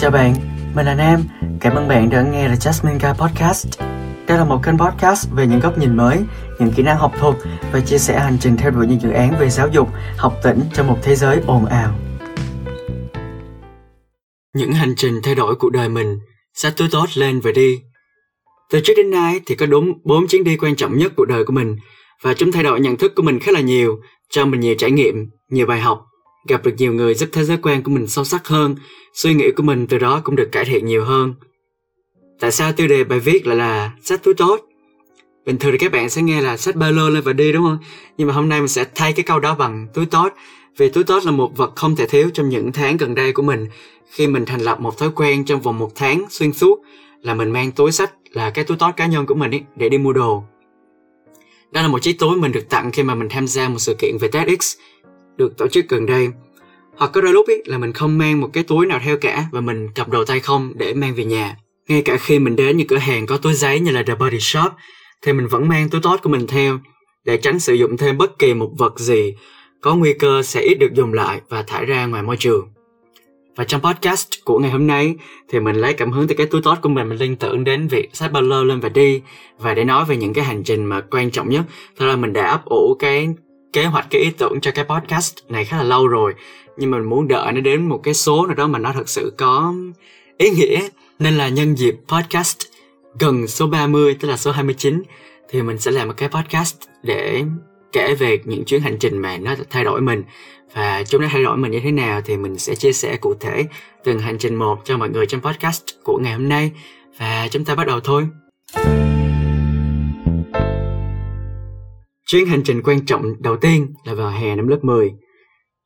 Chào bạn, mình là Nam. Cảm ơn bạn đã nghe The Jasmine Guy Podcast. Đây là một kênh podcast về những góc nhìn mới, những kỹ năng học thuật và chia sẻ hành trình theo đuổi những dự án về giáo dục, học tỉnh trong một thế giới ồn ào. Những hành trình thay đổi cuộc đời mình, sẽ tươi tốt lên và đi. Từ trước đến nay thì có đúng bốn chuyến đi quan trọng nhất cuộc đời của mình và chúng thay đổi nhận thức của mình khá là nhiều, cho mình nhiều trải nghiệm, nhiều bài học gặp được nhiều người giúp thế giới quan của mình sâu sắc hơn, suy nghĩ của mình từ đó cũng được cải thiện nhiều hơn. Tại sao tiêu đề bài viết lại là sách túi tốt? Bình thường thì các bạn sẽ nghe là sách ba lô lên và đi đúng không? Nhưng mà hôm nay mình sẽ thay cái câu đó bằng túi tốt. Vì túi tốt là một vật không thể thiếu trong những tháng gần đây của mình. Khi mình thành lập một thói quen trong vòng một tháng xuyên suốt là mình mang túi sách là cái túi tốt cá nhân của mình ấy, để đi mua đồ. Đó là một chiếc túi mình được tặng khi mà mình tham gia một sự kiện về TEDx được tổ chức gần đây hoặc có đôi lúc ý, là mình không mang một cái túi nào theo cả và mình cầm đồ tay không để mang về nhà ngay cả khi mình đến những cửa hàng có túi giấy như là The Body Shop thì mình vẫn mang túi tốt của mình theo để tránh sử dụng thêm bất kỳ một vật gì có nguy cơ sẽ ít được dùng lại và thải ra ngoài môi trường. Và trong podcast của ngày hôm nay thì mình lấy cảm hứng từ cái túi tốt của mình mình liên tưởng đến việc sách ba lô lên và đi và để nói về những cái hành trình mà quan trọng nhất. Thế là mình đã ấp ủ cái kế hoạch, cái ý tưởng cho cái podcast này khá là lâu rồi. Nhưng mà mình muốn đợi nó đến một cái số nào đó mà nó thật sự có ý nghĩa. Nên là nhân dịp podcast gần số 30 tức là số 29 thì mình sẽ làm một cái podcast để kể về những chuyến hành trình mà nó thay đổi mình. Và chúng nó thay đổi mình như thế nào thì mình sẽ chia sẻ cụ thể từng hành trình một cho mọi người trong podcast của ngày hôm nay. Và chúng ta bắt đầu thôi. Chuyến hành trình quan trọng đầu tiên là vào hè năm lớp 10.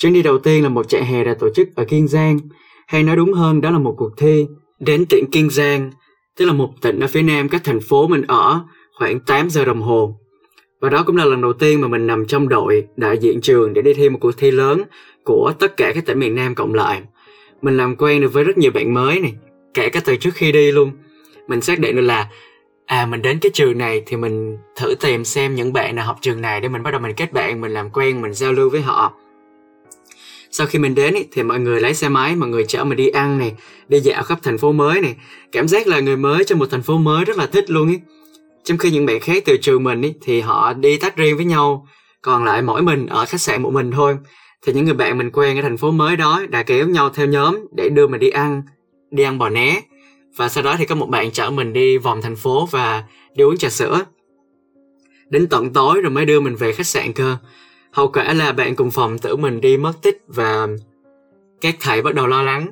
Chuyến đi đầu tiên là một chạy hè đã tổ chức ở Kiên Giang, hay nói đúng hơn đó là một cuộc thi đến tỉnh Kiên Giang, tức là một tỉnh ở phía nam cách thành phố mình ở khoảng 8 giờ đồng hồ. Và đó cũng là lần đầu tiên mà mình nằm trong đội đại diện trường để đi thi một cuộc thi lớn của tất cả các tỉnh miền Nam cộng lại. Mình làm quen được với rất nhiều bạn mới này, kể cả từ trước khi đi luôn. Mình xác định được là à mình đến cái trường này thì mình thử tìm xem những bạn nào học trường này để mình bắt đầu mình kết bạn mình làm quen mình giao lưu với họ. Sau khi mình đến ý, thì mọi người lấy xe máy mọi người chở mình đi ăn này đi dạo khắp thành phố mới này. Cảm giác là người mới trong một thành phố mới rất là thích luôn ý. Trong khi những bạn khác từ trường mình ý, thì họ đi tách riêng với nhau còn lại mỗi mình ở khách sạn một mình thôi. Thì những người bạn mình quen ở thành phố mới đó đã kéo nhau theo nhóm để đưa mình đi ăn đi ăn bò né và sau đó thì có một bạn chở mình đi vòng thành phố và đi uống trà sữa. Đến tận tối rồi mới đưa mình về khách sạn cơ. Hậu quả là bạn cùng phòng tự mình đi mất tích và các thầy bắt đầu lo lắng.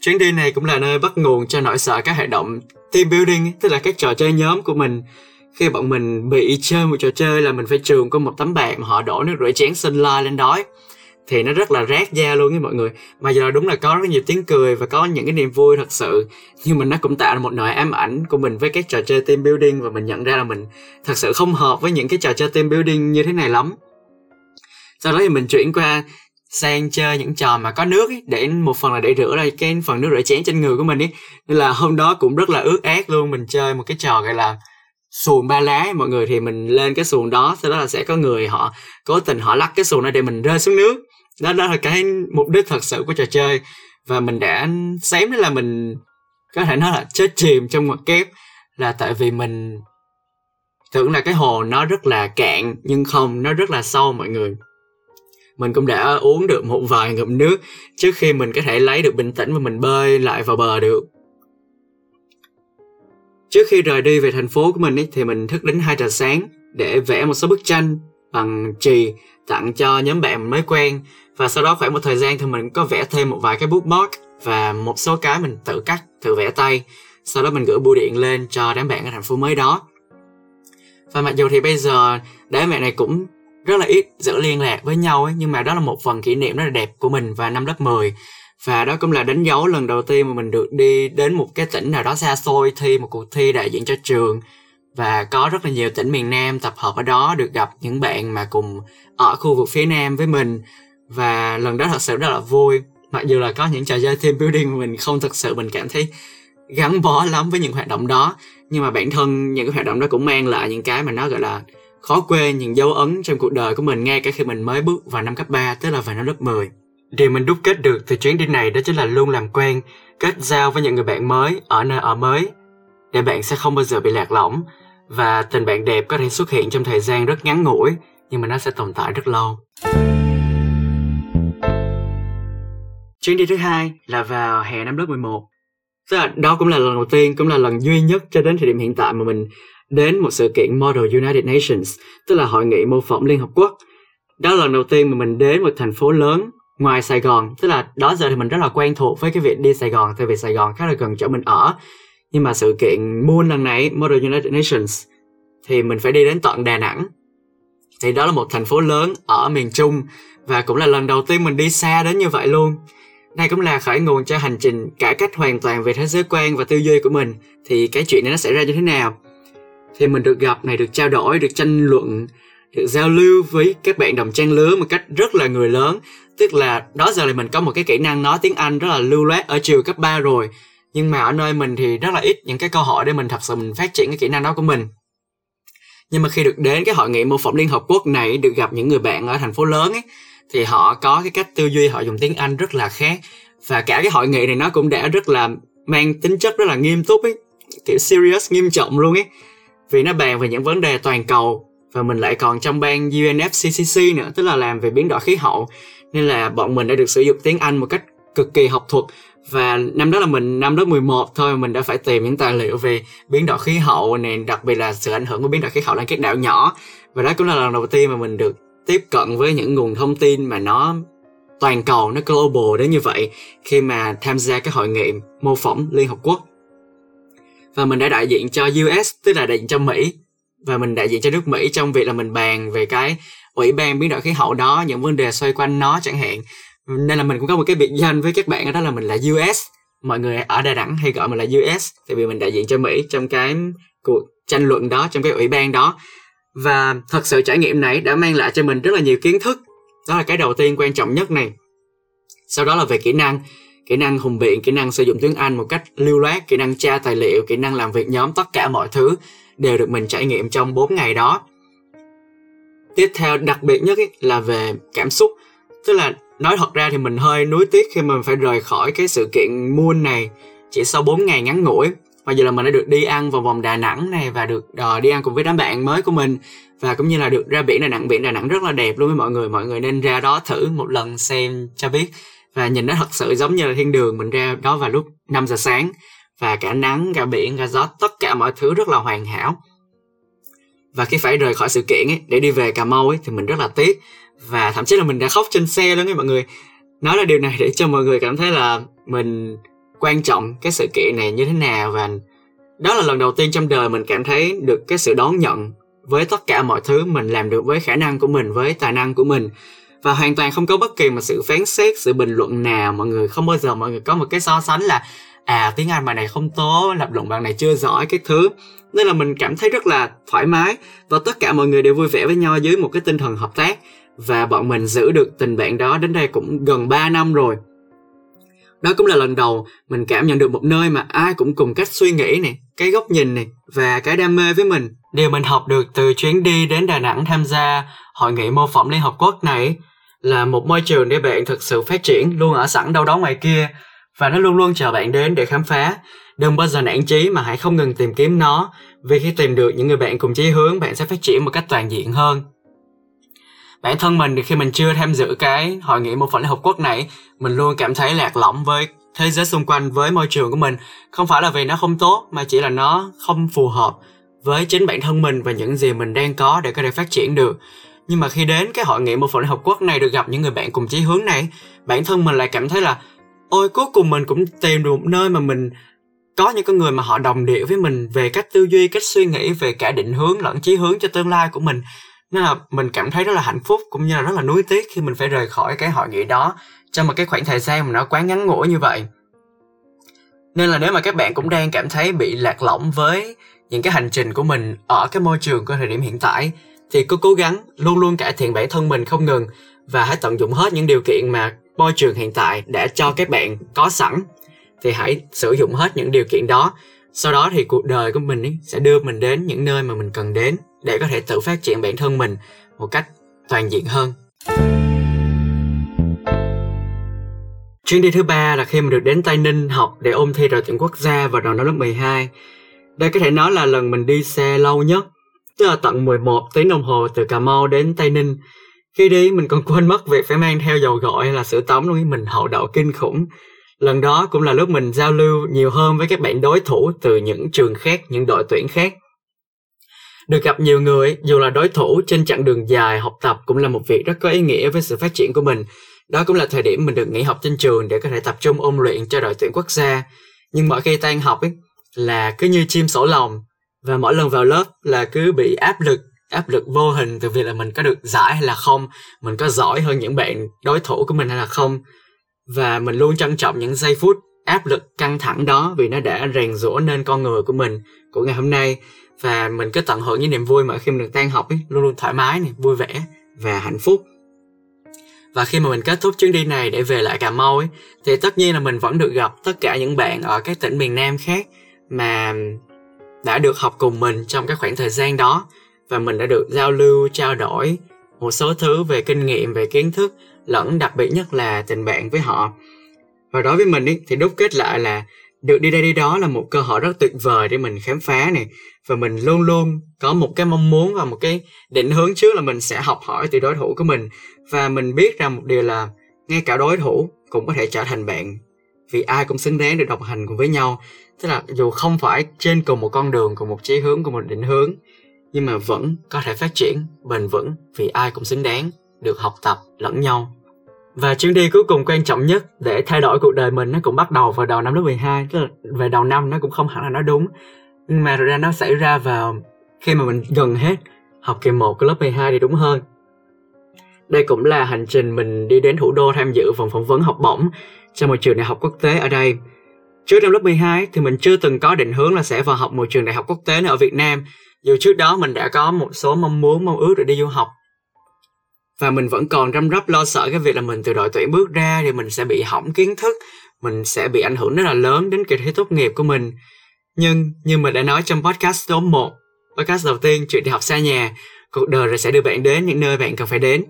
Chuyến đi này cũng là nơi bắt nguồn cho nỗi sợ các hoạt động team building, tức là các trò chơi nhóm của mình. Khi bọn mình bị chơi một trò chơi là mình phải trường có một tấm bảng mà họ đổ nước rửa chén sinh la lên đó thì nó rất là rác da luôn ấy mọi người. Mà giờ đúng là có rất nhiều tiếng cười và có những cái niềm vui thật sự. Nhưng mà nó cũng tạo ra một nỗi ám ảnh của mình với các trò chơi team building và mình nhận ra là mình thật sự không hợp với những cái trò chơi team building như thế này lắm. Sau đó thì mình chuyển qua sang chơi những trò mà có nước ấy, để một phần là để rửa ra cái phần nước rửa chén trên người của mình ấy nên là hôm đó cũng rất là ướt át luôn mình chơi một cái trò gọi là xuồng ba lá mọi người. Thì mình lên cái xuồng đó sau đó là sẽ có người họ cố tình họ lắc cái xuồng đó để mình rơi xuống nước đó đó là cái mục đích thật sự của trò chơi. Và mình đã xém đó là mình có thể nói là chết chìm trong một kép là tại vì mình tưởng là cái hồ nó rất là cạn nhưng không nó rất là sâu mọi người. Mình cũng đã uống được một vài ngụm nước trước khi mình có thể lấy được bình tĩnh và mình bơi lại vào bờ được. Trước khi rời đi về thành phố của mình ấy, thì mình thức đến 2 giờ sáng để vẽ một số bức tranh bằng chì, tặng cho nhóm bạn mới quen. Và sau đó khoảng một thời gian thì mình có vẽ thêm một vài cái bookmark và một số cái mình tự cắt, tự vẽ tay. Sau đó mình gửi bưu điện lên cho đám bạn ở thành phố mới đó. Và mặc dù thì bây giờ đám bạn này cũng rất là ít giữ liên lạc với nhau ấy, nhưng mà đó là một phần kỷ niệm rất là đẹp của mình và năm lớp 10 và đó cũng là đánh dấu lần đầu tiên mà mình được đi đến một cái tỉnh nào đó xa xôi thi một cuộc thi đại diện cho trường và có rất là nhiều tỉnh miền Nam tập hợp ở đó được gặp những bạn mà cùng ở khu vực phía Nam với mình. Và lần đó thật sự rất là vui, mặc dù là có những trò chơi team building mà mình không thực sự mình cảm thấy gắn bó lắm với những hoạt động đó. Nhưng mà bản thân những cái hoạt động đó cũng mang lại những cái mà nó, gọi là, khó quên, những dấu ấn trong cuộc đời của mình ngay cả khi mình mới bước vào năm cấp 3 tức là vào năm lớp 10 Điều mình đúc kết được từ chuyến đi này đó chính là luôn làm quen, kết giao với những người bạn mới ở nơi ở mới, để bạn sẽ không bao giờ bị lạc lõng và tình bạn đẹp có thể xuất hiện trong thời gian rất ngắn ngủi nhưng mà nó sẽ tồn tại rất lâu. Chuyến đi thứ hai là vào hè năm lớp 11. Tức là đó cũng là lần đầu tiên, cũng là lần duy nhất cho đến thời điểm hiện tại mà mình đến một sự kiện Model United Nations, tức là hội nghị mô phỏng Liên Hợp Quốc. Đó là lần đầu tiên mà mình đến một thành phố lớn ngoài Sài Gòn, tức là đó giờ thì mình rất là quen thuộc với cái việc đi Sài Gòn, tại vì Sài Gòn khá là gần chỗ mình ở. Nhưng mà sự kiện Moon lần này, Model United Nations, thì mình phải đi đến tận Đà Nẵng. Thì đó là một thành phố lớn ở miền Trung và cũng là lần đầu tiên mình đi xa đến như vậy luôn. Đây cũng là khởi nguồn cho hành trình cải cách hoàn toàn về thế giới quan và tư duy của mình. Thì cái chuyện này nó xảy ra như thế nào? Thì mình được gặp này, được trao đổi, được tranh luận, được giao lưu với các bạn đồng trang lứa một cách rất là người lớn. Tức là đó giờ là mình có một cái kỹ năng nói tiếng Anh rất là lưu loát ở trường cấp 3 rồi. Nhưng mà ở nơi mình thì rất là ít những cái cơ hội để mình thật sự mình phát triển cái kỹ năng đó của mình. Nhưng mà khi được đến cái hội nghị mô phỏng liên hợp quốc này, được gặp những người bạn ở thành phố lớn ấy, thì họ có cái cách tư duy, họ dùng tiếng anh rất là khác. Và cả cái hội nghị này nó cũng đã rất là mang tính chất rất là nghiêm túc ấy, kiểu serious, nghiêm trọng luôn ấy. Vì nó bàn về những vấn đề toàn cầu, và mình lại còn trong ban UNFCCC nữa, tức là làm về biến đổi khí hậu. Nên là bọn mình đã được sử dụng tiếng Anh một cách cực kỳ học thuật. Và năm đó là mình, năm lớp 11 thôi, mình đã phải tìm những tài liệu về biến đổi khí hậu này đặc biệt là sự ảnh hưởng của biến đổi khí hậu lên các đảo nhỏ. Và đó cũng là lần đầu tiên mà mình được tiếp cận với những nguồn thông tin mà nó toàn cầu, nó global đến như vậy khi mà tham gia cái hội nghị mô phỏng Liên Hợp Quốc. Và mình đã đại diện cho US tức là đại diện cho Mỹ. Và mình đại diện cho nước Mỹ trong việc là mình bàn về cái ủy ban biến đổi khí hậu đó, những vấn đề xoay quanh nó chẳng hạn nên là mình cũng có một cái biệt danh với các bạn đó là mình là US mọi người ở Đà Nẵng hay gọi mình là US tại vì mình đại diện cho Mỹ trong cái cuộc tranh luận đó trong cái ủy ban đó. Và thật sự trải nghiệm này đã mang lại cho mình rất là nhiều kiến thức. Đó là cái đầu tiên quan trọng nhất này. Sau đó là về kỹ năng kỹ năng hùng biện kỹ năng sử dụng tiếng anh một cách lưu loát kỹ năng tra tài liệu kỹ năng làm việc nhóm tất cả mọi thứ đều được mình trải nghiệm trong 4 ngày đó. Tiếp theo đặc biệt nhất ý, là về cảm xúc tức là nói thật ra thì mình hơi nuối tiếc khi mình phải rời khỏi cái sự kiện Moon này chỉ sau 4 ngày ngắn ngủi. Và giờ là mình đã được đi ăn vào vòng Đà Nẵng này và được uh, đi ăn cùng với đám bạn mới của mình. Và cũng như là được ra biển Đà Nẵng biển Đà Nẵng rất là đẹp luôn với mọi người. Mọi người nên ra đó thử một lần xem cho biết. Và nhìn nó thật sự giống như là thiên đường mình ra đó vào lúc 5 giờ sáng. Và cả nắng cả biển cả gió tất cả mọi thứ rất là hoàn hảo. Và khi phải rời khỏi sự kiện ấy để đi về Cà Mau ấy thì mình rất là tiếc và thậm chí là mình đã khóc trên xe luôn ấy mọi người. Nói là điều này để cho mọi người cảm thấy là mình quan trọng cái sự kiện này như thế nào. Và đó là lần đầu tiên trong đời mình cảm thấy được cái sự đón nhận với tất cả mọi thứ mình làm được với khả năng của mình, với tài năng của mình. Và hoàn toàn không có bất kỳ một sự phán xét, sự bình luận nào. Mọi người không bao giờ mọi người có một cái so sánh là à tiếng anh bài này không tốt, lập luận bạn này chưa giỏi, cái thứ. Nên là mình cảm thấy rất là thoải mái và tất cả mọi người đều vui vẻ với nhau dưới một cái tinh thần hợp tác và bọn mình giữ được tình bạn đó đến đây cũng gần 3 năm rồi. Đó cũng là lần đầu mình cảm nhận được một nơi mà ai cũng cùng cách suy nghĩ này cái góc nhìn này và cái đam mê với mình. Điều mình học được từ chuyến đi đến đà nẵng tham gia hội nghị mô phỏng liên hợp quốc này là một môi trường để bạn thực sự phát triển luôn ở sẵn đâu đó ngoài kia, và nó luôn luôn chờ bạn đến để khám phá. Đừng bao giờ nản chí mà hãy không ngừng tìm kiếm nó, vì khi tìm được những người bạn cùng chí hướng, bạn sẽ phát triển một cách toàn diện hơn bản thân mình thì khi mình chưa tham dự cái hội nghị mô phỏng liên hợp quốc này, mình luôn cảm thấy lạc lõng với thế giới xung quanh, với môi trường của mình. Không phải là vì nó không tốt, mà chỉ là nó không phù hợp với chính bản thân mình và những gì mình đang có để có thể phát triển được. Nhưng mà khi đến cái hội nghị mô phỏng liên hợp quốc này được gặp những người bạn cùng chí hướng này, bản thân mình lại cảm thấy là, ôi, cuối cùng mình cũng tìm được một nơi mà mình có những con người mà họ đồng điệu với mình về cách tư duy, cách suy nghĩ, về cả định hướng lẫn chí hướng cho tương lai của mình nên là mình cảm thấy rất là hạnh phúc cũng như là rất là nuối tiếc khi mình phải rời khỏi cái hội nghị đó trong một cái khoảng thời gian mà nó quá ngắn ngủi như vậy. Nên là nếu mà các bạn cũng đang cảm thấy bị lạc lõng với những cái hành trình của mình ở cái môi trường của thời điểm hiện tại, thì cứ cố gắng luôn luôn cải thiện bản thân mình không ngừng và hãy tận dụng hết những điều kiện mà môi trường hiện tại đã cho các bạn có sẵn. Thì hãy sử dụng hết những điều kiện đó, sau đó thì cuộc đời của mình ấy sẽ đưa mình đến những nơi mà mình cần đến để có thể tự phát triển bản thân mình một cách toàn diện hơn Chuyến đi thứ ba là khi mình được đến Tây Ninh học để ôn thi đội tuyển quốc gia vào đầu năm lớp 12. Đây có thể nói là lần mình đi xe lâu nhất, tức là tận 11 tiếng đồng hồ từ Cà Mau đến Tây Ninh. Khi đi mình còn quên mất việc phải mang theo dầu gội hay là sữa tắm luôn, mình hậu đậu kinh khủng. Lần đó cũng là lúc mình giao lưu nhiều hơn với các bạn đối thủ từ những trường khác, những đội tuyển khác. Được gặp nhiều người, dù là đối thủ trên chặng đường dài học tập cũng là một việc rất có ý nghĩa với sự phát triển của mình. Đó cũng là thời điểm mình được nghỉ học trên trường để có thể tập trung ôn luyện cho đội tuyển quốc gia. Nhưng mỗi khi tan học ấy, là cứ như chim sổ lòng và mỗi lần vào lớp là cứ bị áp lực áp lực vô hình từ việc là mình có được giải hay là không mình có giỏi hơn những bạn đối thủ của mình hay là không và mình luôn trân trọng những giây phút áp lực căng thẳng đó vì nó đã rèn rũa nên con người của mình của ngày hôm nay và mình cứ tận hưởng những niềm vui mà khi mình được tan học ấy, luôn luôn thoải mái này vui vẻ và hạnh phúc. Và khi mà mình kết thúc chuyến đi này để về lại Cà Mau ấy thì tất nhiên là mình vẫn được gặp tất cả những bạn ở các tỉnh miền Nam khác mà đã được học cùng mình trong cái khoảng thời gian đó. Và mình đã được giao lưu trao đổi một số thứ về kinh nghiệm về kiến thức lẫn đặc biệt nhất là tình bạn với họ. Và đối với mình ý, thì đúc kết lại là được đi đây đi đó là một cơ hội rất tuyệt vời để mình khám phá này và mình luôn luôn có một cái mong muốn và một cái định hướng trước là mình sẽ học hỏi từ đối thủ của mình. Và mình biết rằng một điều là ngay cả đối thủ cũng có thể trở thành bạn. Vì ai cũng xứng đáng được đồng hành cùng với nhau. Tức là dù không phải trên cùng một con đường, cùng một chí hướng, cùng một định hướng, nhưng mà vẫn có thể phát triển bền vững vì ai cũng xứng đáng được học tập lẫn nhau và chuyến đi cuối cùng quan trọng nhất để thay đổi cuộc đời mình nó cũng bắt đầu vào đầu năm lớp 12 tức là về đầu năm nó cũng không hẳn là nó đúng nhưng mà ra nó xảy ra vào khi mà mình gần hết học kỳ 1 của lớp 12 thì đúng hơn đây cũng là hành trình mình đi đến thủ đô tham dự vòng phỏng vấn học bổng cho một trường đại học quốc tế ở đây Trước năm lớp 12 thì mình chưa từng có định hướng là sẽ vào học một trường đại học quốc tế ở Việt Nam. Dù trước đó mình đã có một số mong muốn, mong ước để đi du học. Và mình vẫn còn răm rắp lo sợ cái việc là mình từ đội tuyển bước ra thì mình sẽ bị hỏng kiến thức, mình sẽ bị ảnh hưởng rất là lớn đến kỳ thi tốt nghiệp của mình. Nhưng như mình đã nói trong podcast số 1, podcast đầu tiên chuyện đi học xa nhà, cuộc đời rồi sẽ đưa bạn đến những nơi bạn cần phải đến.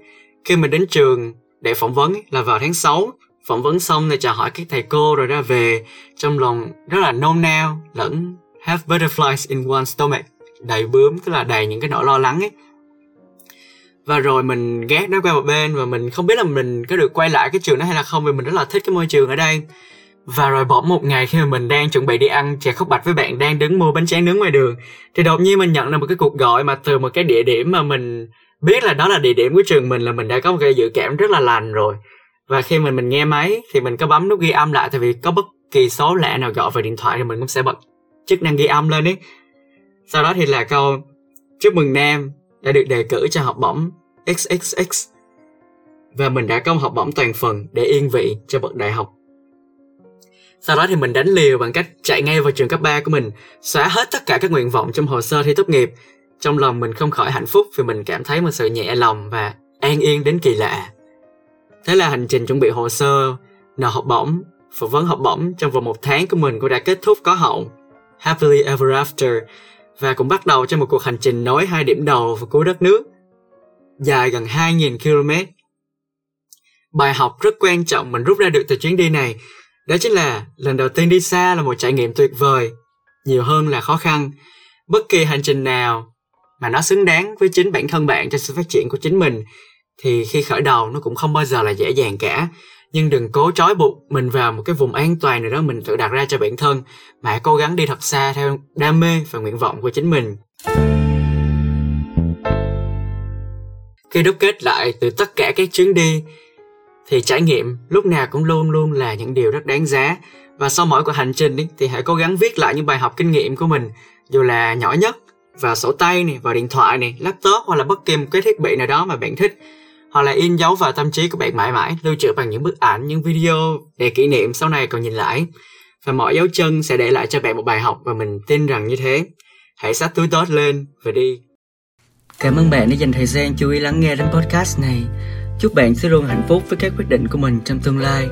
Khi mình đến trường để phỏng vấn là vào tháng 6 phỏng vấn xong thì chào hỏi các thầy cô rồi ra về trong lòng rất là nôn nao lẫn have butterflies in one stomach đầy bướm tức là đầy những cái nỗi lo lắng ấy và rồi mình ghét nó qua một bên và mình không biết là mình có được quay lại cái trường đó hay là không, vì mình rất là thích cái môi trường ở đây. Và rồi bỗng một ngày khi mà mình đang chuẩn bị đi ăn chè khóc bạch với bạn đang đứng mua bánh tráng nướng ngoài đường, thì đột nhiên mình nhận được một cái cuộc gọi mà từ một cái địa điểm mà mình biết là đó là địa điểm của trường mình là mình đã có một cái dự cảm rất là lành rồi. Và khi mình mình nghe máy thì mình có bấm nút ghi âm lại, tại vì có bất kỳ số lạ nào gọi về điện thoại thì mình cũng sẽ bật chức năng ghi âm lên ấy. Sau đó thì là câu chúc mừng nam đã được đề cử cho học bổng xxx và mình đã có một học bổng toàn phần để yên vị cho bậc đại học sau đó thì mình đánh liều bằng cách chạy ngay vào trường cấp 3 của mình, xóa hết tất cả các nguyện vọng trong hồ sơ thi tốt nghiệp. Trong lòng mình không khỏi hạnh phúc vì mình cảm thấy một sự nhẹ lòng và an yên đến kỳ lạ. Thế là hành trình chuẩn bị hồ sơ, nợ học bổng, phỏng vấn học bổng trong vòng một tháng của mình cũng đã kết thúc có hậu. Happily Ever After và cũng bắt đầu cho một cuộc hành trình nối hai điểm đầu và cuối đất nước dài gần 2.000 km. Bài học rất quan trọng mình rút ra được từ chuyến đi này đó chính là lần đầu tiên đi xa là một trải nghiệm tuyệt vời, nhiều hơn là khó khăn. Bất kỳ hành trình nào mà nó xứng đáng với chính bản thân bạn cho sự phát triển của chính mình thì khi khởi đầu nó cũng không bao giờ là dễ dàng cả nhưng đừng cố trói buộc mình vào một cái vùng an toàn nào đó mình tự đặt ra cho bản thân mà hãy cố gắng đi thật xa theo đam mê và nguyện vọng của chính mình. Khi đúc kết lại từ tất cả các chuyến đi thì trải nghiệm lúc nào cũng luôn luôn là những điều rất đáng giá. Và sau mỗi cuộc hành trình đi, thì hãy cố gắng viết lại những bài học kinh nghiệm của mình dù là nhỏ nhất vào sổ tay này vào điện thoại này laptop hoặc là bất kỳ một cái thiết bị nào đó mà bạn thích hoặc là in dấu vào tâm trí của bạn mãi mãi, lưu trữ bằng những bức ảnh, những video để kỷ niệm sau này còn nhìn lại. Và mọi dấu chân sẽ để lại cho bạn một bài học và mình tin rằng như thế. Hãy xách túi tốt lên và đi. Cảm ơn bạn đã dành thời gian chú ý lắng nghe đến podcast này. Chúc bạn sẽ luôn hạnh phúc với các quyết định của mình trong tương lai.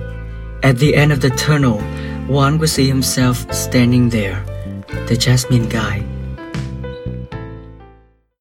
At the end of the tunnel, one will see himself standing there, the jasmine guy.